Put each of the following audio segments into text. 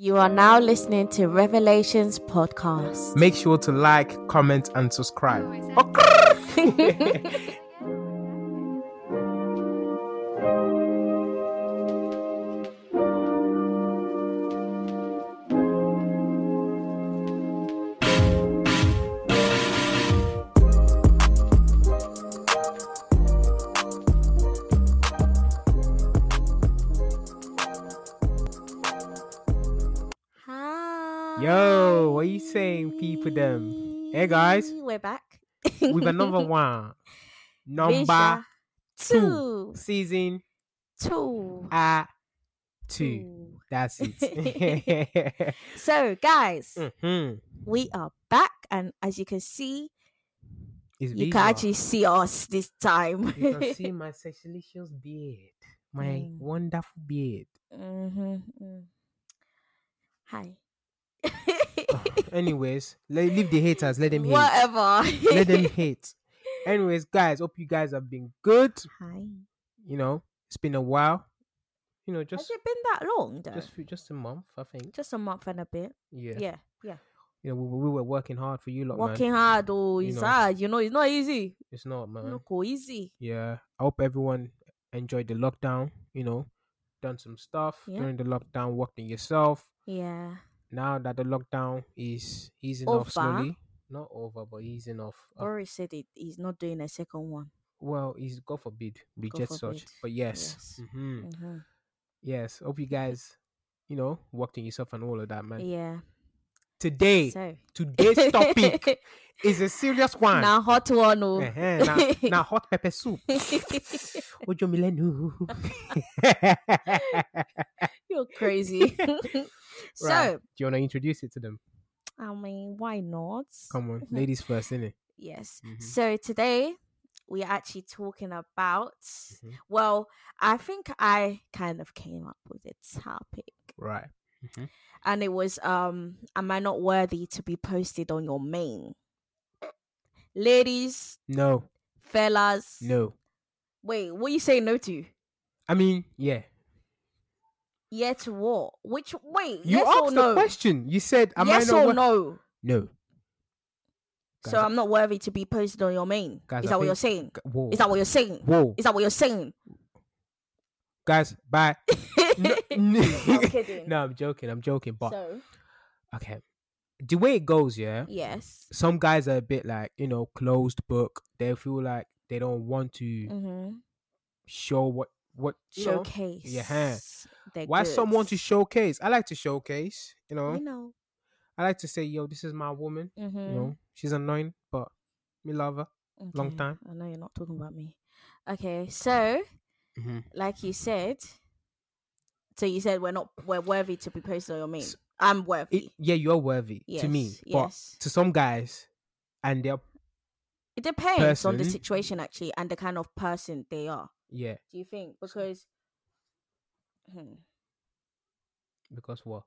You are now listening to Revelations Podcast. Make sure to like, comment, and subscribe. Hey, guys. We're back. With another one. Number two. two. Season Two. uh, two. Two. That's it. So, guys, hmm we are back, and as you can see, It's you Visa. can actually see us this time. You can see my sexalicious beard. My Mm. wonderful beard. hmm Hi. Anyways, le- leave the haters. Let them hate. Whatever. Let them hate. Anyways, guys, hope you guys have been good. Hi. You know, it's been a while. You know, just Has just it been that long, though? just just a month, I think. Just a month and a bit. Yeah. Yeah. Yeah. You know, we, we were working hard for you, lot, man. Working hard, oh, You it's know. hard. You know, it's not easy. It's not, man. Not go easy. Yeah. I hope everyone enjoyed the lockdown. You know, done some stuff Yeah. during the lockdown, worked on yourself. Yeah. Now that the lockdown is easing off slowly, not over, but easing off. uh, Boris said it. He's not doing a second one. well, he's God forbid, just such. But yes, Yes. hmm hmm yes. Hope you guys, you know, worked on yourself and all of that, man. Yeah. Today, So today's topic is a serious one. now hot one. Oh. Now, now hot pepper soup. Ojo milenu. You're crazy. so Do you want to introduce it to them? I mean, why not? Come on, ladies first, innit? Yes. Mhm. So today we're actually talking about. Mhm. Well, I think I kind of came up with a topic, Right. Mhm. and it was um, am I not worthy to be posted on your main? Ladies, No, fellas. no. Wait, what are you say no to? I mean, yeah. Yeah to what? Which wait? You yes asked or the no? question. You said, "Am yes I not?" or wor-" no? No. So I'm not worthy to be posted on your main. Guys, Is I that what you're saying? Whoa. Is that what you're saying? Whoa. Is that what you're saying? Guys, bye. No, I'm kidding. no, I'm joking. I'm joking. But so okay, the way it goes, yeah. yes. Some guys are a bit like you know closed book. They feel like they don't want to Mm-hmm. show what what. Showcase. yeah. Why someone to showcase? I like to showcase. You know, You know. I like to say, yo, this is my woman. Mm-hmm. You know, she's annoying, but me love her. long time. I know you're not talking about me. Okay, so Mm-hmm. like you said, so you said we're not we're worthy to be posted on your main. S- I'm worthy. It, yeah, you're worthy yes. to me, but yes. to some guys, and they're It depends on the situation actually and the kind of person they are. yeah, Do you think? Because hmm, because what?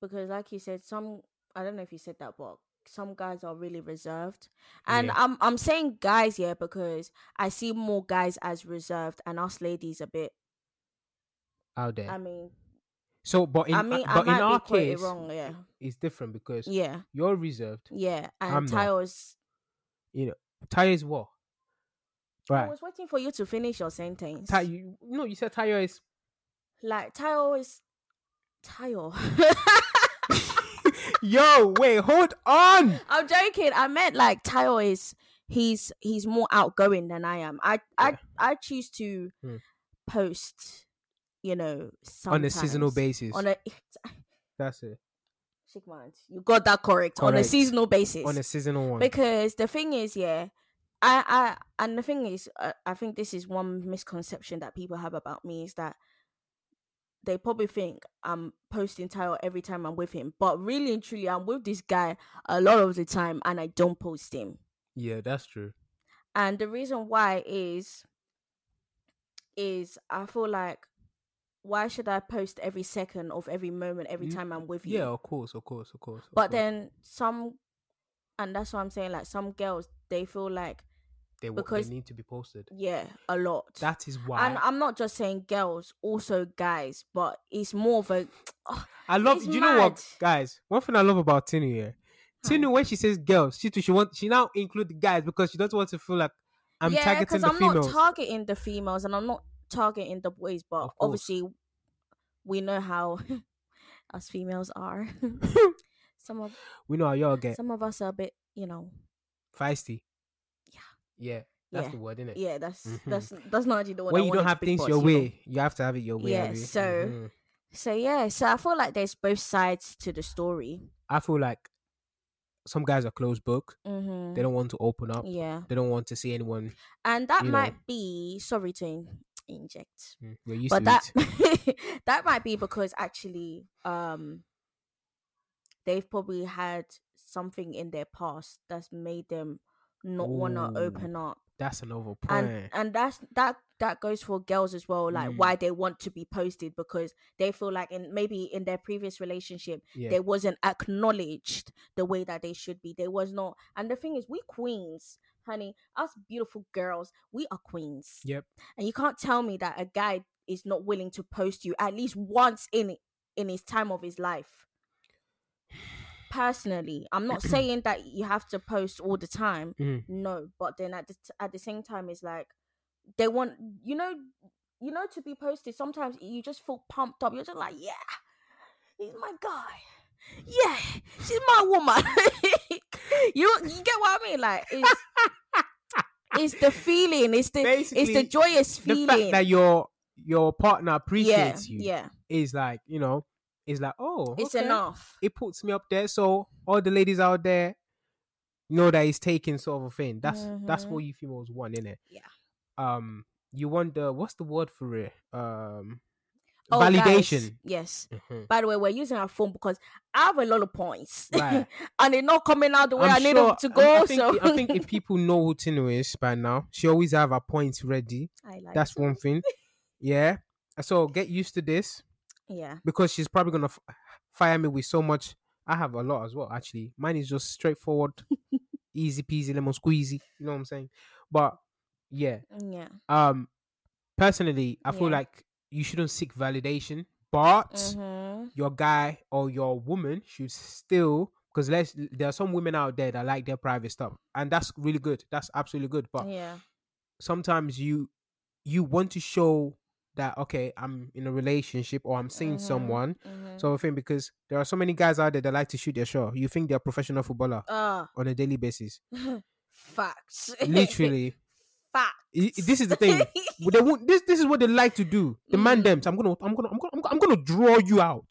because like you said, some I don't know if you said that, but some guys are really reserved. And Yeah. I'm I'm saying guys here because I see more guys as reserved and us ladies a bit Out there. I mean so, but in I mean uh, but in our case, wrong, yeah. it's different because Yeah. you're reserved. Yeah. I'm And not. Tayo's Tayo is what? Right. I was waiting for you to finish your sentence. Tayo, you, no, you said Tayo is. like Tayo is Tayo. Yo, wait, hold on. I'm joking. I meant like Tayo is he's he's more outgoing than I am. I Yeah. I I choose to Hmm. post, you know, On a seasonal basis. On a That's it. shake my hand. You got that correct. On a seasonal basis. On a seasonal one. because the thing is, yeah, I I and the thing is, uh, I think this is one misconception that people have about me is that they probably think I'm posting Tayo every time I'm with him, but really and truly, I'm with this guy a lot of the time, and I don't post him. yeah, that's true. And the reason why is is I feel like why should I post every second of every moment every Mm, time I'm with you? Yeah, of course, of course, of course. of But course. then some and that's what I'm saying, like some girls they feel like they, because- they need to be posted. yeah, a lot. That is why and I'm not just saying girls, also guys, but it's more of a oh, I love. Do you know what, guys? One thing I love about Tinu here, Tinu when she says girls, she too, she want she now include the guys because she doesn't want to feel like I'm yeah, targeting the I'm females. not targeting the females and I'm not targeting the boys, but obviously we know how us females are. some of we know how y'all get some of us are a bit, you know. feisty. Yeah. That's Yeah. the word, isn't it? Yeah, that's Mhm. that's that's not actually the one. when I you don't have things your but, you know. way, you have to have it your way. Yeah, so- Mhm. So yeah, so I feel like there's both sides to the story. I feel like some guys are closed book. Mm-hmm. They don't want to open up. Yeah, They don't want to see anyone. and that you know. might be sorry to in- inject, Mm, but that that might be because actually, um, they've probably had something in their past that's made them not want to open up, That's another point. and and that's that that goes for girls as well. Like Mm. why they want to be posted because they feel like in maybe in their previous relationship yeah. they wasn't acknowledged the way that they should be. They was not. And the thing is, we queens, honey, us beautiful girls, we are queens. Yep. And you can't tell me that a guy is not willing to post you at least once in in his time of his life. Personally, I'm not saying that you have to post all the time. Mhm. No, but then at the t- at the same time, it's like they want you know you know to be posted. Sometimes you just feel pumped up. You're just like, yeah, he's my guy. Yeah, she's my woman. you you get what I mean? Like it's it's the feeling. It's the it's the Basically, joyous the feeling. fact that your your partner yeah, appreciates you yeah, is like you know is like oh it's okay. enough. It puts me up there, so all the ladies out there know that he's taking sort of a thing. That's that's Mhm. what you females want, it Yeah. Um, you want the what's the word for it? Um, Oh, guys, validation. yes. Mhm. By the way, we're using our phone because I have a lot of points, Right. and they're not coming out the way I'm I need sure- them to go. I think, so I think if people know who Tinu is by now, she always have her points ready. I like That's to. one thing. Yeah. So get used to this Yeah. because she's probably gonna f- fire me with so much. I have a lot as well. Actually, mine is just straightforward, easy peasy lemon squeezy. You know what I'm saying? But yeah, Yeah. um, personally, I feel Yeah. like you shouldn't seek validation, but Mm-hmm. your guy or your woman should still because let's there are some women out there that like their private stuff and that's really good that's absolutely good but Yeah. sometimes you you want to show that okay i'm in a relationship or i'm seeing Mhm, someone mhm. so i think because there are so many guys out there that like to shoot their shot you think they're professional footballer Ah, on a daily basis facts. literally facts. this is the thing they won't, this this is what they like to do the man Mm. them i'm gonna i'm gonna i'm gonna i'm gonna, I'm gonna draw you out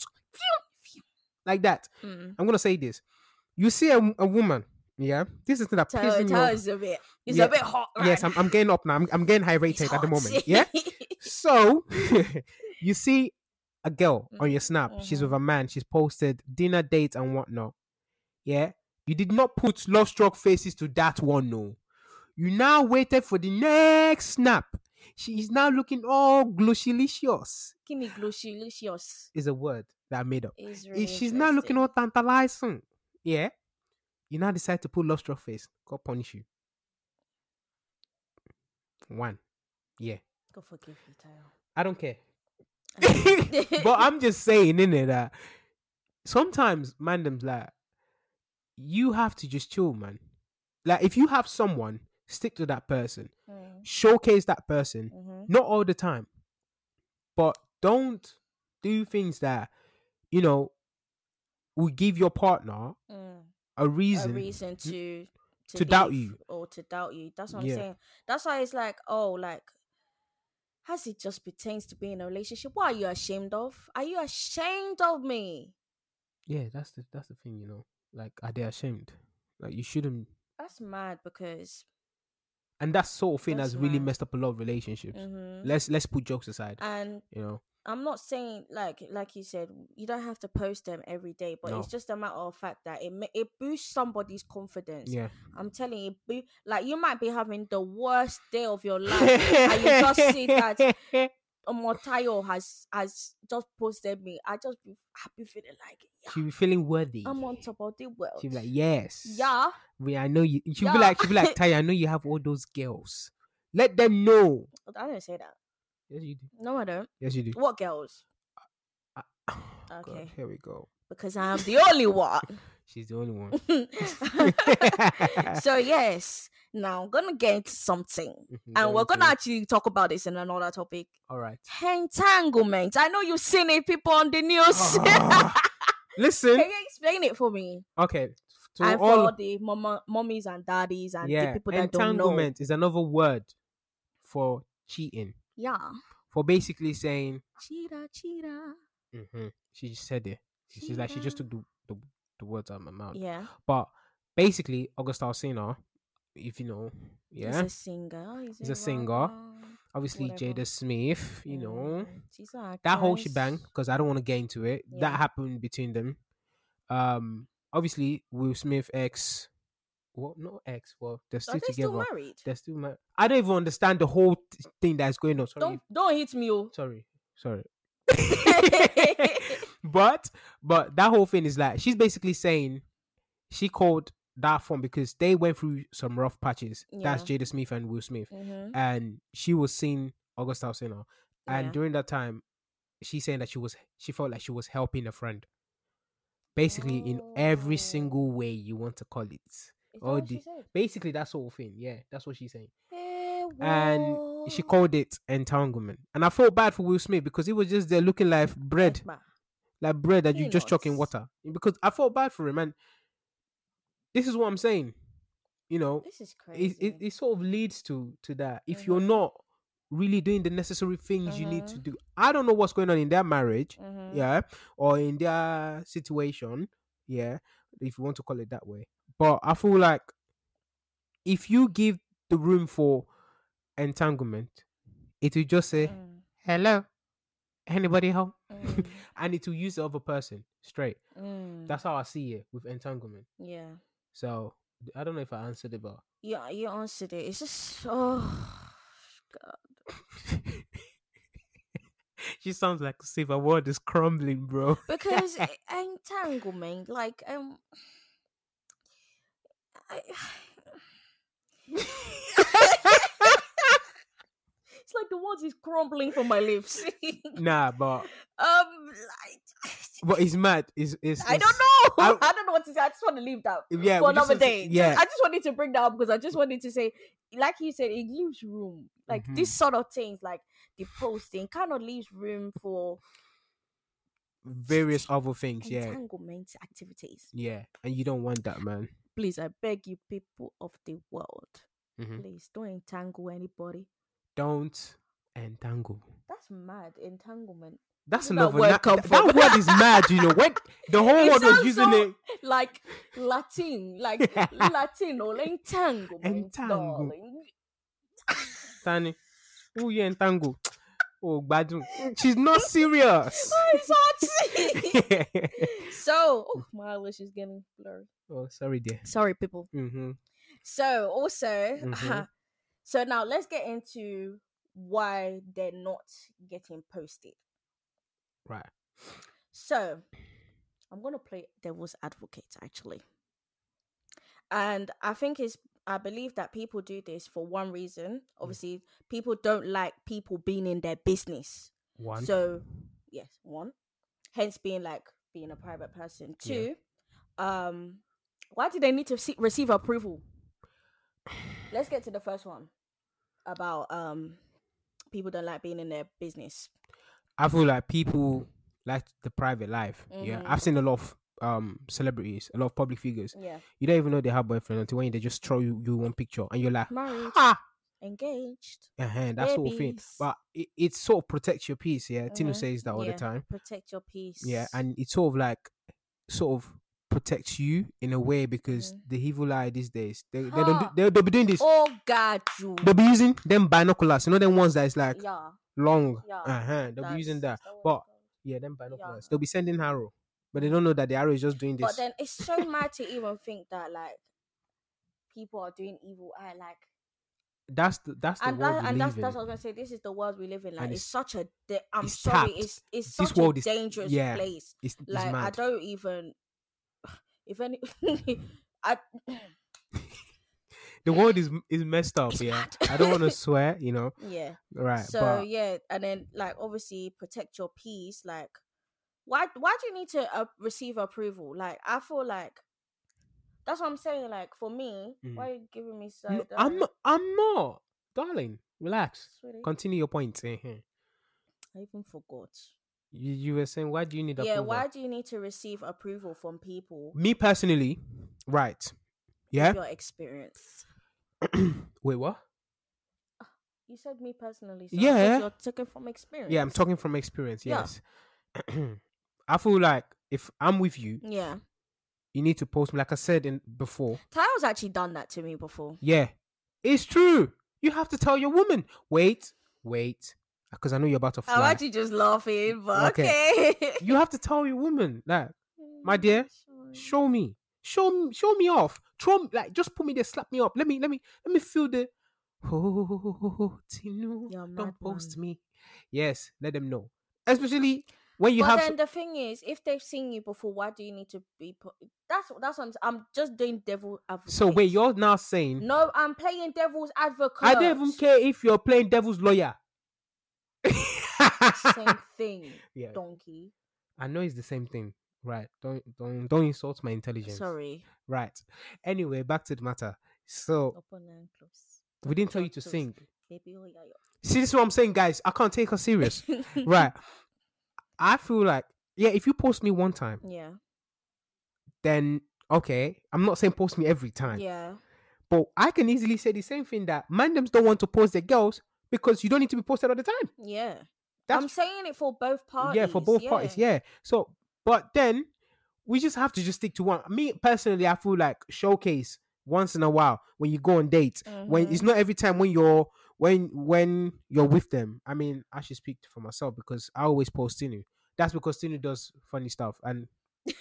like that Mm. I'm gonna say this. You see a, a woman, yeah. This is the thing that Tell, pisses me off. us a bit. It's Yeah. a bit hot. Right? Yes, I'm, I'm getting up now. I'm, I'm getting high rated at the moment. Yeah. So you see a girl on your snap. She's Mhm. with a man. She's posted dinner dates and whatnot. Yeah. You did not put love struck faces to that one. No. You now waited for the next snap. She is now looking all glushilicious. Give me glucious. Is a word that I made up. Is really she's now looking all tantalizing. Yeah. You now decide to put love struck face. God punish you. One. Yeah. Forgive you. I don't care. but I'm just saying, innit, that sometimes mandom's like you have to just chill, man. Like if you have someone, stick to that person. Mm, Showcase that person. mhm. Not all the time. But don't do things that, you know, will give your partner Mm. a A reason. reason to to doubt you. or to doubt you. That's what Yeah. I'm saying. That's why it's like, oh, like, has it just pertains to being in a relationship? What are you ashamed of? Are you ashamed of me? Yeah, that's the that's the thing, you know. Like, are they ashamed? Like, you shouldn't. That's mad because And that sort of thing That's has really messed up a lot of relationships. mhm. Let's let's put jokes aside. and You know, I'm not saying like like you said you don't have to post them every day, but No. it's just a matter of fact that it it boosts somebody's confidence. yeah. I'm telling you, bo- like you might be having the worst day of your life, and you just see that Omotayo has has just posted me, I just be happy feeling like yeah, She be feeling worthy. I'm on top of the world. She'll be like, yes. yeah, We, I know you. She'll Yeah. be like, she'll be like, Tayo, I know you have all those girls. Let them know. I don't say that. Yes, you do. No, I don't. Yes, you do. What girls? God, Okay, here we go. because I'm the only one. She's the only one. so yes, now I'm gonna get into something, Mhm, and we're gonna actually talk about this in another topic. All right. Entanglement. I know you've seen it, people on the news. Ah, Listen. Can you explain it for me? Okay. To and all, for the mama, mommies and daddies and the people that don't know. entanglement is another word for cheating. Yeah. For basically saying, Cheetah, cheetah. mhm, she just said it. She's like, she just took the, the, the words out of my mouth. Yeah. But basically, August Alsina, if you know, He's yeah, a singer. He's, He's a a singer. obviously whatever. Jada Smith, you know, Mm, she's an that whole shebang because I don't want to get into it. Yeah. That happened between them. Um, obviously Will Smith ex, well, not ex, well they're Are still they together. still married? they're still married. I don't even understand the whole th- thing that's going on. Sorry, Don't don't hit me, oh. sorry, sorry. but but that whole thing is like she's basically saying she called that phone because they went through some rough patches. That's Jada Smith and Will Smith, Mhm. and she was seeing August Alsina, and Yeah. during that time, she's saying that she was she felt like she was helping a friend. Basically, in every Oh. single way you want to call it. That what she the-? Basically, that's the whole thing. Yeah, that's what she's saying. Eh, And she called it entanglement. And I felt bad for Will Smith because he was just there looking like bread, like bread that you just chuck in water. Because I felt bad for him. And this is what I'm saying. You know, This is it, crazy. it, it sort of leads to to that. If you're Mhm. not really doing the necessary things you need to Mhm. do, I don't know what's going on in their marriage, Mhm. yeah, or in their situation, yeah, if you want to call it that way. But I feel like if you give the room for entanglement, it will just say, Mm, "Hello, anybody home?" mm, and it will use the other person straight. mm. That's how I see it with entanglement. yeah. So I don't know if I answered it, but Yeah, you answered it. It's just oh god. she sounds like as if a world is crumbling, bro. Because entanglement, like um it's like the words is crumbling from my lips. nah, but um like but it's mad. Is is I don't know. I- I, don't know what to say. I just want to leave that Yeah, for another to- day. Just- yeah. I just wanted to bring that up because I just wanted to say, like you said, it leaves room. Like Mhm. this sort of things, like the posting, kind of leaves room for various other things. Yeah, entanglement activities. yeah, and you don't want that, man. Please, I beg you, people of the world, Mhm. please don't entangle anybody. Don't entangle. That's mad. Entanglement. That's Where that another. word na- come th- from? that word is mad. You know when the whole It world was using so- it. Like Latin, like Latin or entanglement. Entangle. darling. Tani, who you entangle? Oh, badun. She's not serious. It's hard. So, oh, my eyelash is getting blurry. oh, sorry, dear. Sorry, people. Mm-hmm. So, also, Mhm. so now let's get into why they're not getting posted. Right. So, I'm going to play devil's advocate actually. And I think it's, I believe that people do this for one reason. Obviously, people don't like people being in their business. One. So, yes, one. Hence being like being a private person. Yeah. Two, um, why do they need to see, receive approval? Let's get to the first one about um people don't like being in their business. I feel like people like the private life. Yeah, Mhm. I've seen a lot of um celebrities, a lot of public figures. Yeah, You don't even know they have boyfriend until when they just throw you, you one picture and you're like, married, ah, engaged, uh-huh, that sort of thing. But it, it sort of protects your peace. Yeah, Tinu Mhm. says that all Yeah. the time. protect your peace. Yeah, and it sort of like sort of protects you in a way because Mhm. the evil eye these days they, they don't do, they, they'll be doing this. oh God, you. They'll be using them binoculars. You know them ones that is like yeah, long. yeah. Uh-huh. They'll be using that. that's- that's But it's yeah, them binoculars. They'll be sending arrow, but they don't know that the arrow is just doing this. But then it's so mad to even think that like people are doing evil eye. Like that's the that's the and world that, we and live that's in. that's what I was gonna say. This is the world we live in. Like it's, it's- such a. Da- I'm it's sorry. tapped. It's it's This world a is- dangerous yeah. place. it's, it's Like I don't even. If any, I The world is is messed up. Yeah. I don't want to swear. You know, yeah. right? So but yeah, and then like obviously protect your peace. Like, why why do you need to uh, receive approval? Like, I feel like that's what I'm saying. Like for me, Mm. why are you giving me No. I'm not. I'm not, darling. Relax. Sweetie, Continue your point. I even forgot. You you were saying why do you need Yeah, approval? why do you need to receive approval from people? Me personally, right? Yeah. Your experience. Wait, what? You said me personally. So Yeah. you're taking from experience. Yeah, I'm talking from experience. Yeah. Yes. I feel like if I'm with you, Yeah, you need to post me. Like I said in before. Tyler's actually done that to me before. Yeah, it's true. You have to tell your woman. Wait, wait, because I know you're about to I'm actually just laughing, but Okay. okay. You have to tell your woman like, my dear, show me, show me, show me off. Throw like, just put me there, slap me up. Let me, let me, let me feel the. Oh, Tinu, don't post man. me. Yes, let them know. Especially when you but have. then the thing is, if they've seen you before, why do you need to be? Put... That's that's what I'm. I'm just doing devil advocate. so wait, you're now saying No, I'm playing devil's advocate. I don't even care if you're playing devil's lawyer. Same thing, Yeah, donkey. I know it's the same thing. Right. Don't don't don't insult my intelligence. Sorry. Right. Anyway, back to the matter. So Open and close. we didn't tell you to sing. Oh, See, this is what I'm saying, guys. I can't take her serious. right. I feel like yeah, if you post me one time, Yeah. then okay. I'm not saying post me every time. Yeah. But I can easily say the same thing that mandems don't want to post their girls because you don't need to be posted all the time. Yeah. That's I'm saying it for both parties. yeah, for both parties. Yeah. So, but then we just have to just stick to one. Me personally, I feel like showcase once in a while when you go on dates. When it's Mhm. not every time when you're when when you're with them. I mean, I should speak for myself because I always post Tinu. That's because Tinu does funny stuff, and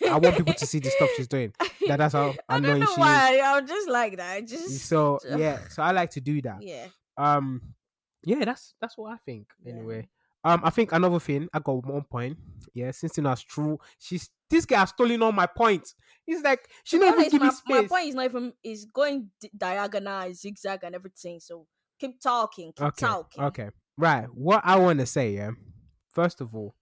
I want people to see the stuff she's doing. That that's how I don't know why. I'm just like that. I just So yeah, so I like to do that. yeah. Um, yeah, that's that's what I think. Yeah. Anyway, um, I think another thing I got one point. Yeah, since you know it's true, she's this guy has stolen all my points. He's like she To be not even give me my, my point is not even is going di- diagonal, zigzag, and everything. So keep talking, keep Okay, talking. okay, right. What I want to say, yeah. First of all,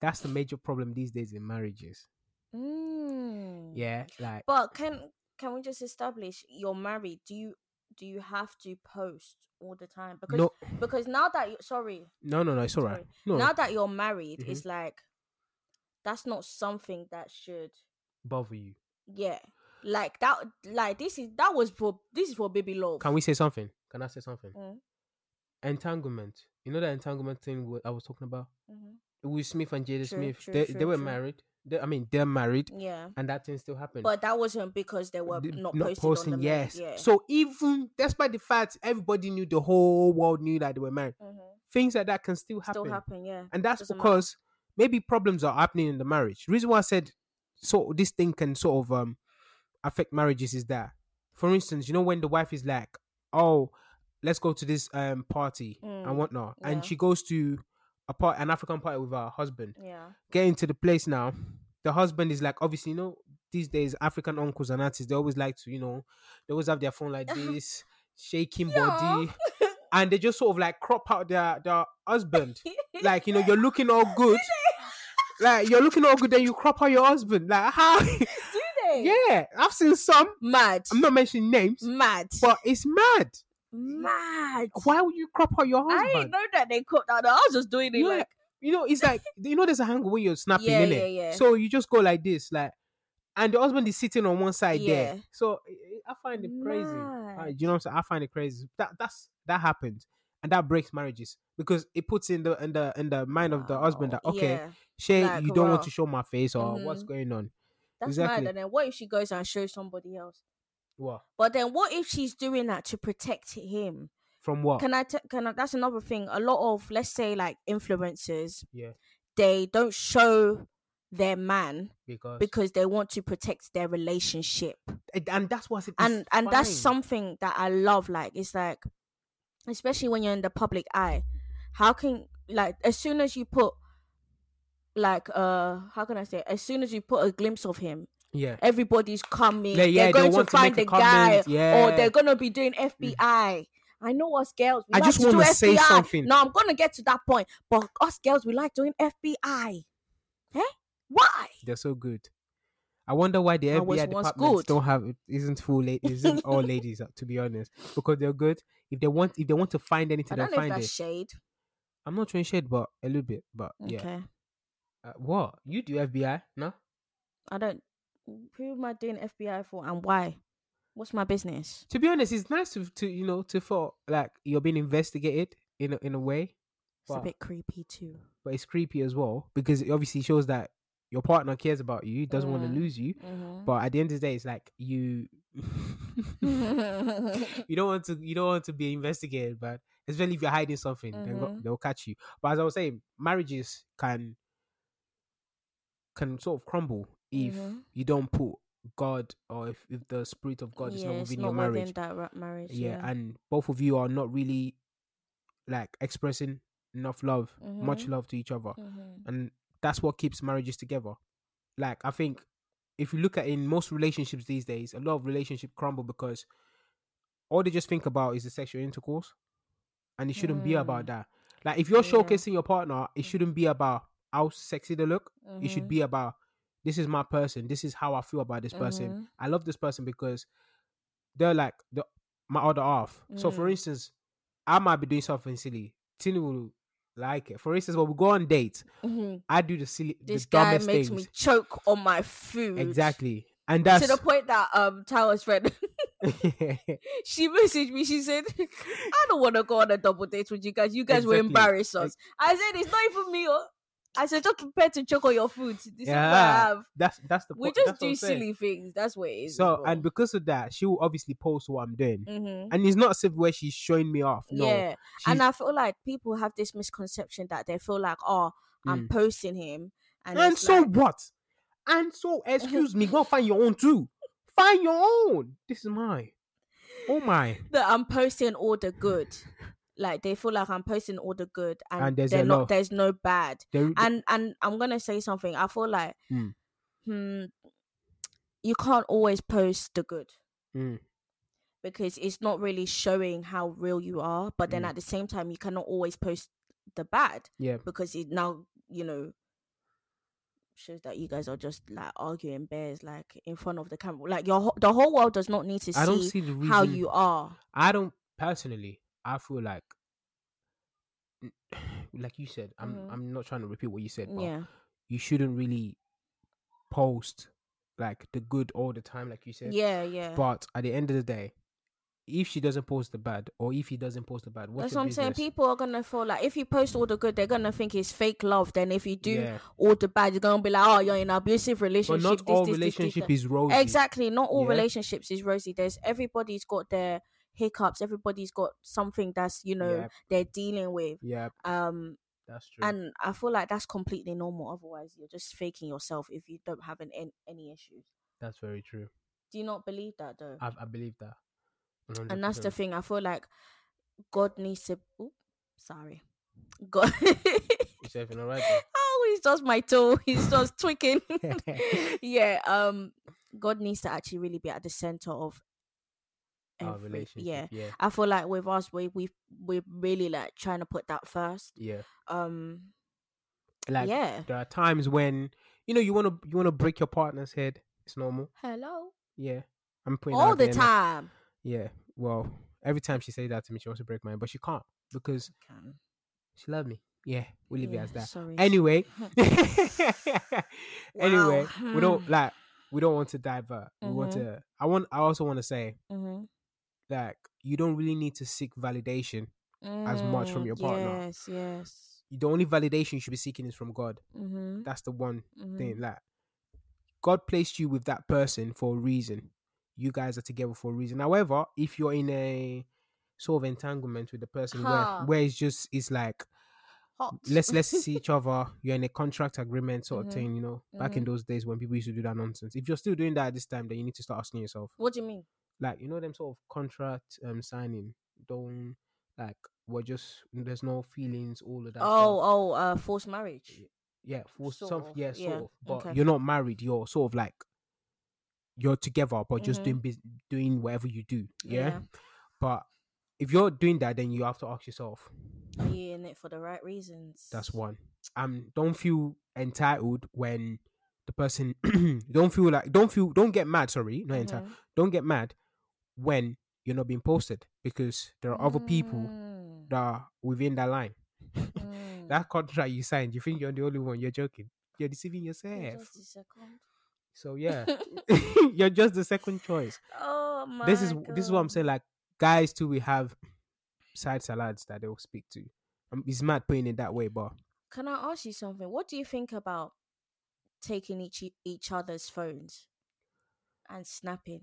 that's the major problem these days in marriages. Mm. Yeah, like But can can we just establish you're married? Do you do you have to post all the time? Because no, because now that you sorry, no, no, no. It's alright. No, now that you're married, Mhm. it's like that's not something that should bother you. yeah. Like that like this is that was for this is for baby love. Can we say something? Can I say something? Mm. Entanglement. You know that entanglement thing I was talking about. Mhm. Will Smith and Jada True, Smith. true, they true, they were married. They, I mean, they're married, Yeah. and that thing still happened. But that wasn't because they were D- not, on the yes. Yeah. So even despite the fact everybody knew, the whole world knew that they were married, Mhm. things like that can still happen. still happen, yeah. and that's Doesn't matter. because maybe problems are happening in the marriage. reason why I said so this thing can sort of um affect marriages is that, for instance, you know when the wife is like, "Oh, let's go to this um party Mm, and whatnot," yeah. and she goes to a part an African party with her husband. Yeah. Getting to the place now, the husband is like, obviously, you know, these days African uncles and aunties they always like to, you know, they always have their phone like this, shaking body, and they just sort of like crop out their their husband. Like you know you're looking all good. Like you're looking all good then you crop out your husband. Like how They? yeah i've seen some Mad. i'm not mentioning names mad. but it's mad mad. why would you crop out your I husband didn't know that they cut that. I was just doing it Yeah. like you know it's like you know there's a angle when you're snapping Yeah, in yeah, it yeah. so you just go like this like and the husband is sitting on one side there Yeah. so i I find it crazy Uh, you know what i'm saying i find it crazy that that's that happens and that breaks marriages because it puts in the in the in the mind of the husband that okay yeah, Shay, Like, you don't want to show my face or what's Mhm. going on. That's exactly. mad. And then what if she goes and shows somebody else? What? But then what if she's doing that to protect him? From what? Can I? T- can I? That's another thing. A lot of let's say like influencers, yeah, they don't show their man because, because they want to protect their relationship. and that's what's it. and and that's something that I love. Like it's like especially when you're in the public eye. How can like as soon as you put like uh how can I say as soon as you put a glimpse of him, Yeah. everybody's coming. Yeah, yeah, they're they going to want to find the guy, comment, or they're gonna be doing FBI. I know us girls. We I like just to do wanna say FBI. something. No, I'm gonna get to that point. But us girls, we like doing FBI. Eh? Why? They're so good. I wonder why the FBI departments don't have isn't full la- isn't all ladies uh, to be honest because they're good. If they want if they want to find anything, if find it. shade. I'm not trying shade, but a little bit. But yeah, Okay. Uh, what you do FBI? No, I don't. Who am I doing FBI for, and why? What's my business? to be honest, it's nice to to you know to feel like you're being investigated in a, in a way, It's a bit creepy too. but it's creepy as well because it obviously shows that your partner cares about you, doesn't want to lose you. Mhm. But at the end of the day, it's like you you don't want to you don't want to be investigated, but especially if you're hiding something, go, Mhm. they'll catch you. But as I was saying, marriages can can sort of crumble if Mhm. you don't put God or if, if the spirit of God is not within not your marriage. within that ra- marriage. yeah, Yeah. and both of you are not really like expressing enough love, much Mhm. love to each other Mhm. and that's what keeps marriages together. Like I think if you look at in most relationships these days, a lot of relationship crumble because all they just think about is the sexual intercourse, and it shouldn't be about Mm. that. Like if you're Yeah. showcasing your partner, it shouldn't be about how sexy they look. It should Mhm. be about this is my person. This is how I feel about this person. Mhm. I love this person because they're like the my other half. So for Mm. instance, I might be doing something silly. Tinu will like it. For instance, when we go on dates, Mhm. I do the silly, This the guy makes things. me choke on my food. Exactly, and that's To the point that um Tower's friend she messaged me. She said, "I don't want to go on a double date with you guys. You guys will Exactly. embarrass us." I said, "It's not even me." oh." I said, "Just prepare to choke on your food. This is what I Yeah, have. that's that's the We po- just do silly things. That's what it is." So and because of that, she will obviously post what I'm doing, hmm and it's not as if where she's showing me off. No, yeah, she's, and I feel like people have this misconception that they feel like, "Oh, I'm posting him," and, Mm. and so like, what? And so excuse me, go find your own too. Find your own. This is mine. Oh my. that I'm posting all the good. Like they feel like I'm posting all the good, and, And there's not. There's no bad. There- and and I'm gonna say something. I feel like, Mm. hmm, you can't always post the good Mm, because it's not really showing how real you are. But then Mm. at the same time, you cannot always post the bad yeah, because it now you know shows that you guys are just like arguing bears like in front of the camera. Like your whole- the whole world does not need to see see the reason how you are. I don't personally. I feel like, like you said, I'm. Mhm. I'm not trying to repeat what you said, but Yeah, you shouldn't really post like the good all the time, like you said. yeah, yeah. But at the end of the day, if she doesn't post the bad, or if he doesn't post the bad, what's That's what I'm saying. People are gonna feel like if you post all the good, they're gonna think it's fake love. Then if you do Yeah. all the bad, you're gonna be like, oh, you're in an abusive But relationship. not this, all this, this, this, relationship is rosy. exactly. Not all Yeah. relationships is rosy. There's everybody's got their hiccups. Everybody's got something that's you know Yep. they're dealing with. Yeah, Um, that's true. and I feel like that's completely normal. Otherwise, you're just faking yourself if you don't have an, an, any issues. that's very true. Do you not believe that though? I, I believe that. 100%. and that's the thing. I feel like God needs to. Oop, sorry, God. You said all right. oh, he's just my toe. He's just tweaking. yeah. Um, God needs to actually really be at the center of Our relationship. Yeah. yeah, I feel like with us, we we we're really like trying to put that first. yeah. Um, Like yeah. there are times when you know you want to you want to break your partner's head. It's normal. Hello. Yeah, I'm putting All the now. time. Yeah. Well, every time she says that to me, she wants to break mine, but she can't because she loves me. Yeah, we'll leave it as that. Sorry. Anyway, anyway, we don't like we don't want to divert. We want Mhm. to. I want. I also want to say hmm that you don't really need to seek validation. as much from your partner. Mm, Yes. Yes. The only validation you should be seeking is from God. Mm-hmm. That's the one mm-hmm. thing. Like God placed you with that person for a reason. You guys are together for a reason. However, if you're in a sort of entanglement with the person Huh. where where it's just it's like Hot. let's let's see each other. You're in a contract agreement sort Mhm. of thing, you know. Back in Mhm. those days when people used to do that nonsense. If you're still doing that at this time, then you need to start asking yourself, What do you mean? Like, you know, them sort of contract um signing. Don't like we're just there's no feelings, all of that. Oh, stuff. oh, uh, forced marriage. yeah, for sort some, of, yeah, sort yeah, of. But okay. you're not married. You're sort of like you're together, but just Mhm. doing doing whatever you do. Yeah? Yeah. But if you're doing that, then you have to ask yourself. Are you in it for the right reasons? That's one. Um, don't feel entitled when the person don't feel like don't feel don't get mad. Sorry, not entitled. Mhm. Don't get mad when you're not being posted because there are other people Mm, that are within that line. mm. That contract you signed, you think you're the only one. You're joking. You're deceiving yourself. just a second. So yeah, you're just the second choice. oh my this is this is what I'm saying. Like guys, too, we have side salads that they'll speak to. Um, it's mad putting it that way, but Can I ask you something? What do you think about taking each each other's phones and snapping?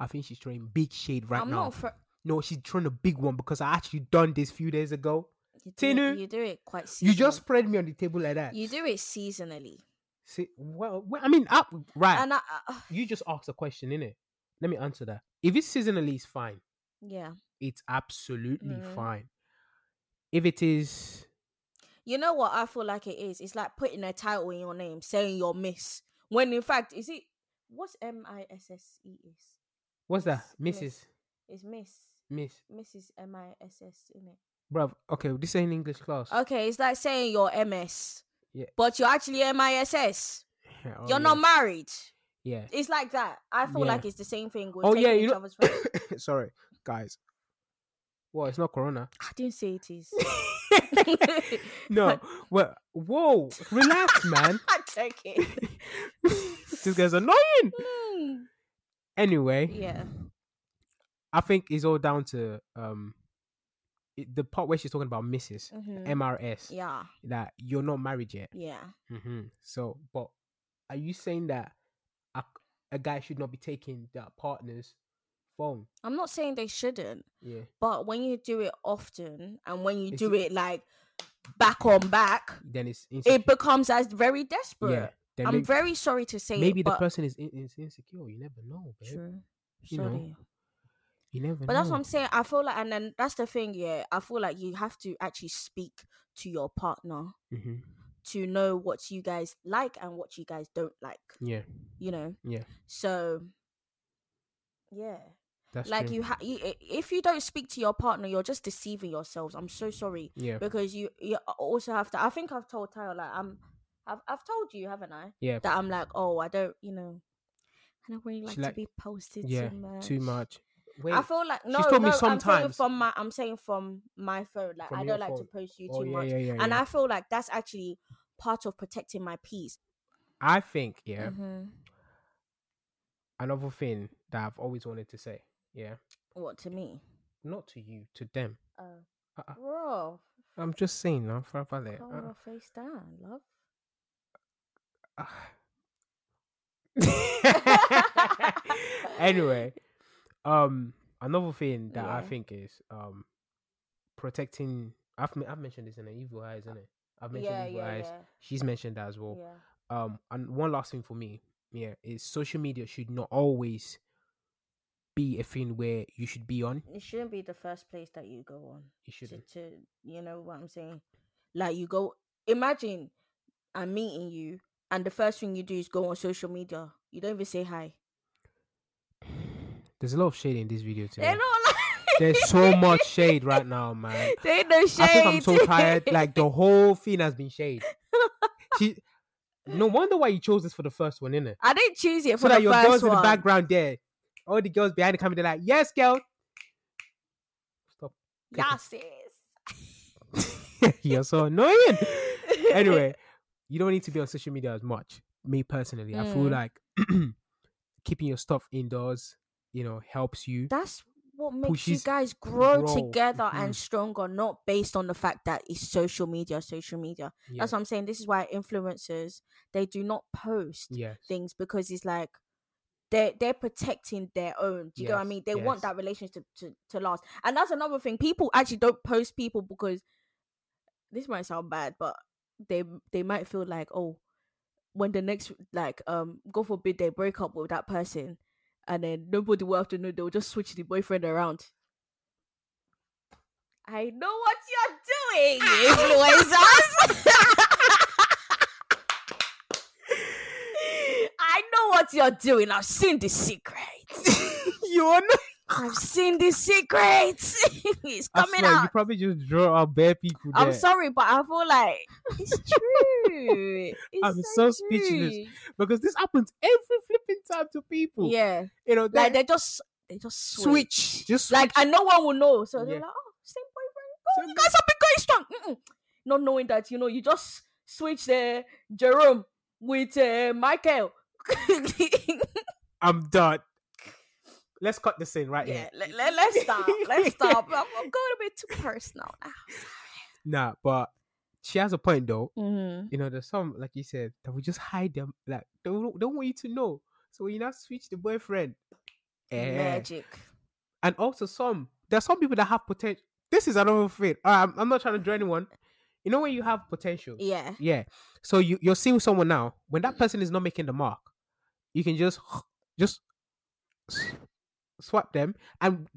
I think she's throwing big shade right I'm now. for no, she's throwing a big one because I actually done this few days ago. you do, it, Tinu, you do it quite seasonally. You just spread me on the table like that. you do it seasonally. See, well, well, I mean, up right. And I, I you just asked a question, innit? Let me answer that. If it's seasonally, it's fine. yeah. It's absolutely Mhm. fine. If it is, You know what I feel like it is? It's like putting a title in your name, saying you're Miss. When in fact, is it what's M I S S E is? What's that, Miss- Mrs. It's Miss. Miss, Mrs. M I S S in it. bruv. Okay, this ain't English class. Okay, it's like saying you're MS. Yeah. But you're actually MISS. Yeah, oh, you're yeah. not married. Yeah. It's like that. I feel Yeah. like it's the same thing with Oh taking yeah, you each know. other's phones. Sorry, guys. Well, it's not Corona. I didn't say it is. no. Well, whoa, relax, man. I'm joking. this guy's annoying. Hmm. Anyway, yeah. I think it's all down to um it, the part where she's talking about Mrs. Mhm. MRS Yeah. that you're not married yet. Yeah. hmm So, but are you saying that a, a guy should not be taking that partner's phone? I'm not saying they shouldn't, Yeah. but when you do it often and when you It's- do it like back on back, Then it's insecure. it becomes as very desperate. yeah. I'm very sorry to say maybe it, the but person is, in, is insecure. You never know, babe. True. You know, You never But know. that's what I'm saying. I feel like, and then that's the thing. Yeah, I feel like you have to actually speak to your partner hmm to know what you guys like and what you guys don't like. Yeah. You know. Yeah. So. Yeah, That's like true. you, ha- you, if you don't speak to your partner, you're just deceiving yourselves. I'm so sorry Yeah. because you, you also have to. I think I've told Tyler like I'm. I've I've told you, haven't I? Yeah. That I'm like, oh, I don't, you know, I don't really like, like- to be posted Yeah. too much. Too much. Wait. I feel like no, she's told me no. I'm saying from my, I'm saying from my phone. Like From I don't like to post you oh too yeah, much, yeah, and. I feel like that's actually part of protecting my peace. I think yeah. Mhm. Another thing that I've always wanted to say. Yeah. What to me? Not to you, to them. Uh, Uh-uh. bro, I'm just saying now for about that. calm your face down, love. anyway, um, another thing that I think is um protecting. I've I've mentioned this in the evil eyes, isn't it? I've mentioned Yeah, evil yeah, eyes. yeah, She's mentioned that as well. yeah. Um, and one last thing for me, yeah, is social media should not always be a thing where you should be on. It shouldn't be the first place that you go on. You shouldn't. to you know what I'm saying? Like you go. Imagine I'm meeting you, and the first thing you do is go on social media. You don't even say hi. There's a lot of shade in this video today. Like. There's so much shade right now, man. They no shade. I think I'm so tired. Like the whole thing has been shade. She, no wonder why you chose this for the first one, innit? I didn't choose it So for that the your girls in the background there, all the girls behind the camera, they're like, "Yes, girl." Stop. Sis. You're so annoying. anyway, you don't need to be on social media as much. Me personally, I feel Mm. like keeping your stuff indoors, you know, helps you. that's what makes you guys grow, grow. together Mhm. and stronger, not based on the fact that it's social media, social media. Yeah. That's what I'm saying. This is why influencers they do not post yes. things because it's like they're they're protecting their own. Do you know what I mean? They want that relationship to, to last. And that's another thing. People actually don't post people because this might sound bad, but they they might feel like, oh, when the next like um God forbid they break up with that person and then nobody will have to know they'll just switch the boyfriend around. I know what you're doing, influencers. I know what you're doing. I've seen the secrets. you wanna? I've seen the secrets. it's coming swear, You probably just draw out bare people there. I'm sorry, but I feel like it's true. It's I'm so speechless. true. because this happens every flipping time to people. Yeah, You know, like they just they just switch. switch, just Like and no one will know. So Yeah. they're like, oh, same boyfriend. Oh, Same you guys have been going strong. Mm-mm. Not knowing that you know you just switch uh, Jerome with uh, Michael. I'm done. Let's cut this in right yeah, here. let, let, let's stop. Let's stop. I'm, I'm going a bit too personal now. Nah, but she has a point though. Mm-hmm. You know, there's some like you said that we just hide them. Like they don't, don't want you to know. So when you now switch the boyfriend, eh. Magic. and also some there's some people that have potential. This is another thing. I'm, I'm not trying to draw anyone. You know when you have potential. Yeah. Yeah. So you you're seeing someone now. When that person is not making the mark, you can just just swap them and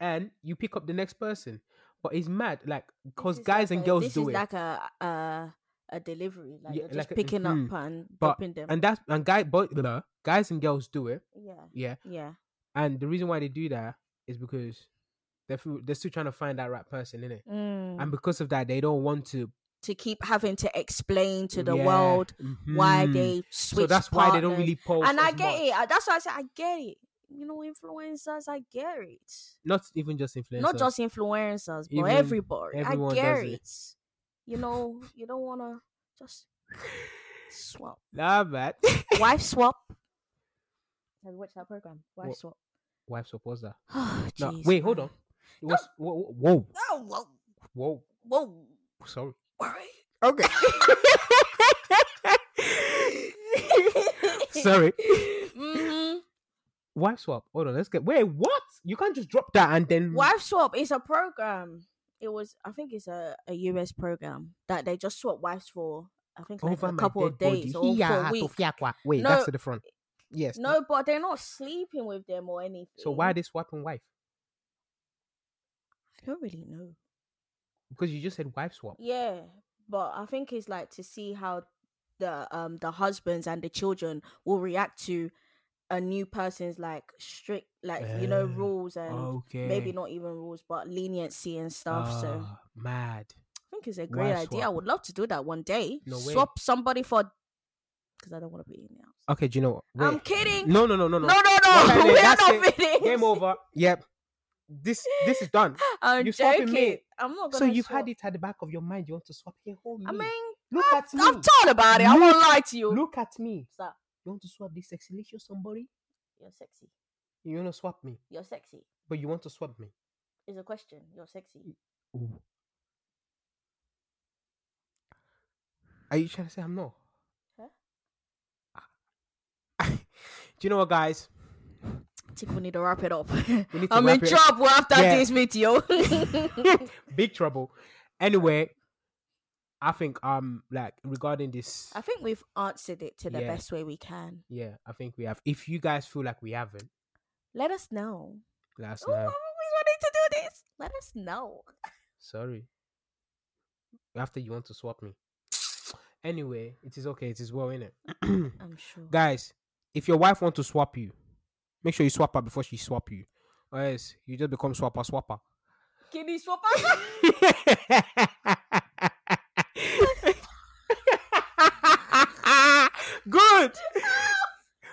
and you pick up the next person. But it's mad, like because guys like and a- girls this do is it, like a a, a delivery. Like Yeah, you're just like picking up and But- dropping them. and that's and guy both guys and girls do it. yeah. Yeah. Yeah. And the reason why they do that is because they're they're still trying to find that right person in it, Mm. and because of that, they don't want to to keep having to explain to the Yeah, world why mhm. they switch. So that's why they don't really post. And I get much. it. That's why I say I get it. You know, influencers, I get it. Not even just influencers. Not just influencers, but Even everybody. everyone I get does it. it. You know, you don't want to just swap. nah, man. Wife swap. Have you watched that program? Wife What? swap. Wife suppose that. Oh, No, jeez, wait, hold on. It was whoa, whoa, Oh, whoa, whoa, whoa. sorry. Worry. Okay. sorry. hmm Wife swap. Hold on. Let's get. Wait, what? You can't just drop that and then. Wife swap is a program. It was, I think, it's a, a US program that they just swap wives for. I think like Over a couple of dead body. days or for Hiya, a week. Wait, No. that's to the front. Yes. No, but they're not sleeping with them or anything. So why are they swapping wife? I don't really know. Because you just said wife swap. Yeah, but I think it's like to see how the um the husbands and the children will react to a new person's like strict like you know Uh, rules and Okay. maybe not even rules but leniency and stuff. so Ah, mad. I think it's a great wife idea. I would love to do that one day. No way. Swap somebody for because I don't want to be in the house. Okay, do you know what? Wait. I'm kidding. No, no, no, no, no, no. no, no. We're that's not it. finished. Game over. Yep. This this is done. I'm You're joking. me. I'm not So gonna. So you've swap. had it at the back of your mind. You want to swap. Hold me. I mean, look I've, at me. I've thought about it. I won't lie to you. Look at me. Stop. You want to swap this sexy somebody? You're sexy. You want to swap me, You're sexy. but you want to swap me. Is a question. You're sexy. Ooh. Are you trying to say I'm not? Huh? Do you know what, guys? I think we need to wrap it up. We need to I'm in trouble after Yeah. this video. Big trouble. Anyway, I think um like regarding this, I think we've answered it to the Yeah. best way we can. yeah, I think we have. If you guys feel like we haven't, Let us know. let us know. Always wanting to do this. Let us know. Sorry. After you want to swap me. Anyway, it is okay. It is well in it. I'm sure. Guys, if your wife want to swap you, make sure you swap her before she swap you. Or else you just become swapper swapper. Can you swap us? Good.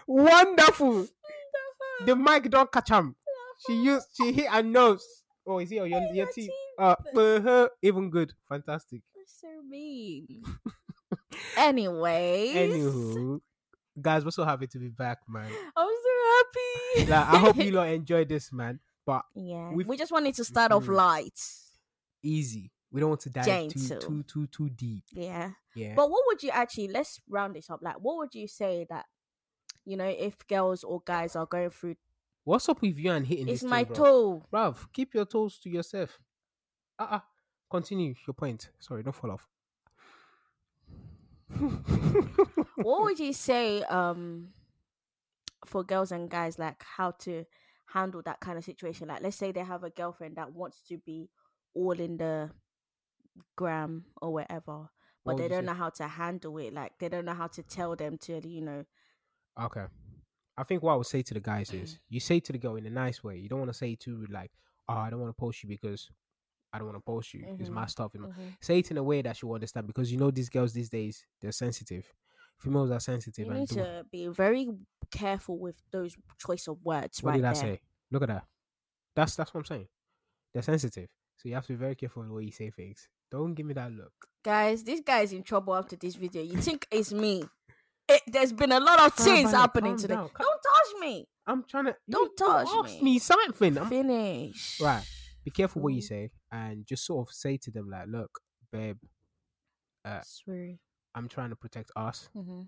Wonderful. The mic don't catch him. She used she hit her nose. Oh, is it on your, your teeth? Uh, uh, even good. Fantastic. So mean. Anyways, Anywho, guys, we're so happy to be back, man. I'm so happy. Like, I hope you lot enjoy this, man. But Yeah, We've- just wanted to start off light. easy. We don't want to dive too too too too deep. Yeah. Yeah. But what would you actually let's round this up. Like what would you say that you know, if girls or guys are going through What's up with you and hitting it's my thing, toe. Bruv, keep your toes to yourself. Uh uh Continue your point. Sorry, don't fall off. what would you say um for girls and guys like how to handle that kind of situation? Like let's say they have a girlfriend that wants to be all in the gram or whatever, but they don't say? know how to handle it. Like they don't know how to tell them to, you know, Okay. I think what I would say to the guys is you say to the girl in a nice way. You don't want to say too rude, like, oh, I don't want to post you because I don't want to post you. It's my Mhm, stuff. Mhm. Say it in a way that she will understand because you know these girls these days, they're sensitive. Females are sensitive. you and need do- to be very careful with those choice of words what right did I there. say? Look at that. That's that's what I'm saying. They're sensitive. So you have to be very careful the way you say things. Don't give me that look. Guys, this guy is in trouble after this video. You think it's me? It, there's been a lot of things happening today. down, Don't touch me. I'm trying to Don't touch me. me something. I'm- Finish. Right. be careful what you say and just sort of say to them like, look, babe, uh, Swear. I'm trying to protect us. Mm-hmm.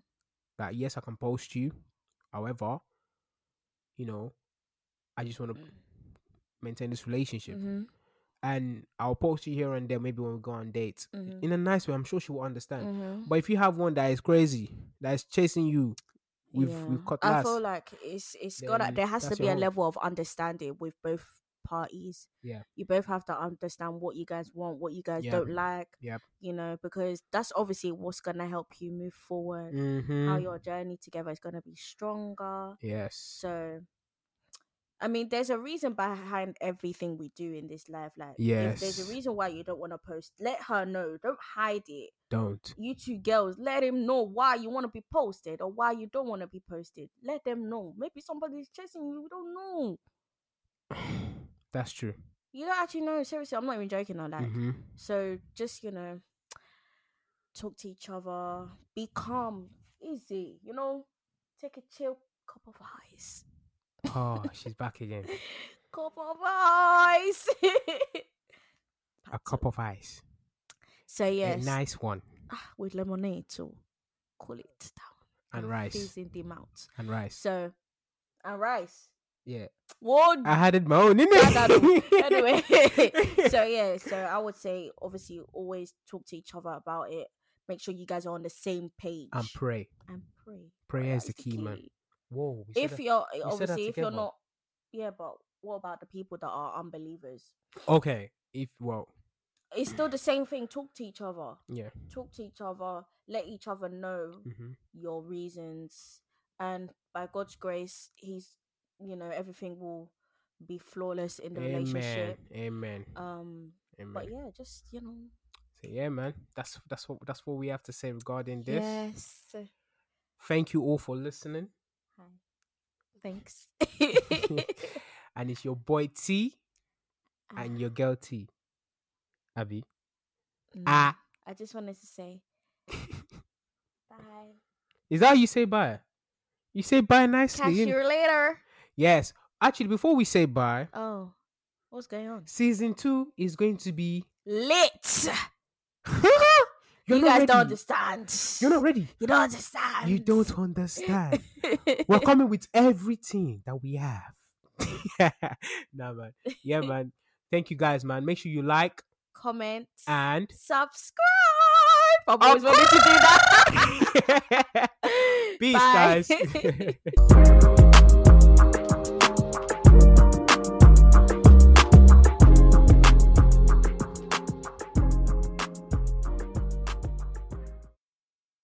That yes, I can post you. However, you know, I just want to maintain this relationship. Mm-hmm. And I'll post you here and there, maybe when we go on dates. Mm-hmm. In a nice way, I'm sure she will understand. Mm-hmm. But if you have one that is crazy, that is chasing you with with I cutlass, feel like it's it's gotta there has to be a own. level of understanding with both parties. Yeah. You both have to understand what you guys want, what you guys Yep. don't like. Yep. You know, because that's obviously what's gonna help you move forward. How Mhm. your journey together is gonna be stronger. yes, So I mean, there's a reason behind everything we do in this life. Like, if there's a reason why you don't want to post, let her know. Don't hide it don't. you two girls, let him know why you want to be posted or why you don't want to be posted. Let them know. Maybe somebody's chasing you. We don't know. That's true. You don't actually know. Seriously, I'm not even joking on that. hmm So just you know, talk to each other. Be calm, easy. You know, take a chill cup of ice. Oh, she's back again. cup of ice. A cup of ice. So yes, A nice one. ah, with lemonade to cool it down And rice. fizzing them out. And rice. So and rice. Yeah. What? I had it my own, I innit? anyway, so yeah, so I would say obviously always talk to each other about it. Make sure you guys are on the same page and pray. and pray. Prayer is the key, man. Whoa. said If you're that obviously if you're not, yeah, but what about the people that are unbelievers? Okay. If well, It's still the same thing. Talk to each other. yeah. Talk to each other. Let each other know hmm your reasons, and by God's grace, He's you know everything will be flawless in the Amen. relationship. Amen. Um, Amen. but yeah, just you know, So yeah, man. That's that's what that's what we have to say regarding this. yes. Thank you all for listening. Hi. Thanks. and it's your boy T Ah, and your girl T. Abby. no, Ah. I just wanted to say bye. Is that how you say bye? You say bye nicely. Catch you later. Yes. Actually, before we say bye, Oh, what's going on? season two is going to be. Lit. You're you not guys ready. don't understand. You're not ready. You don't understand. You don't understand. We're coming with everything that we have. nah, man. Yeah, man. Thank you guys, man. Make sure you like comment, and. subscribe. I've always wanted to do that. Peace, guys.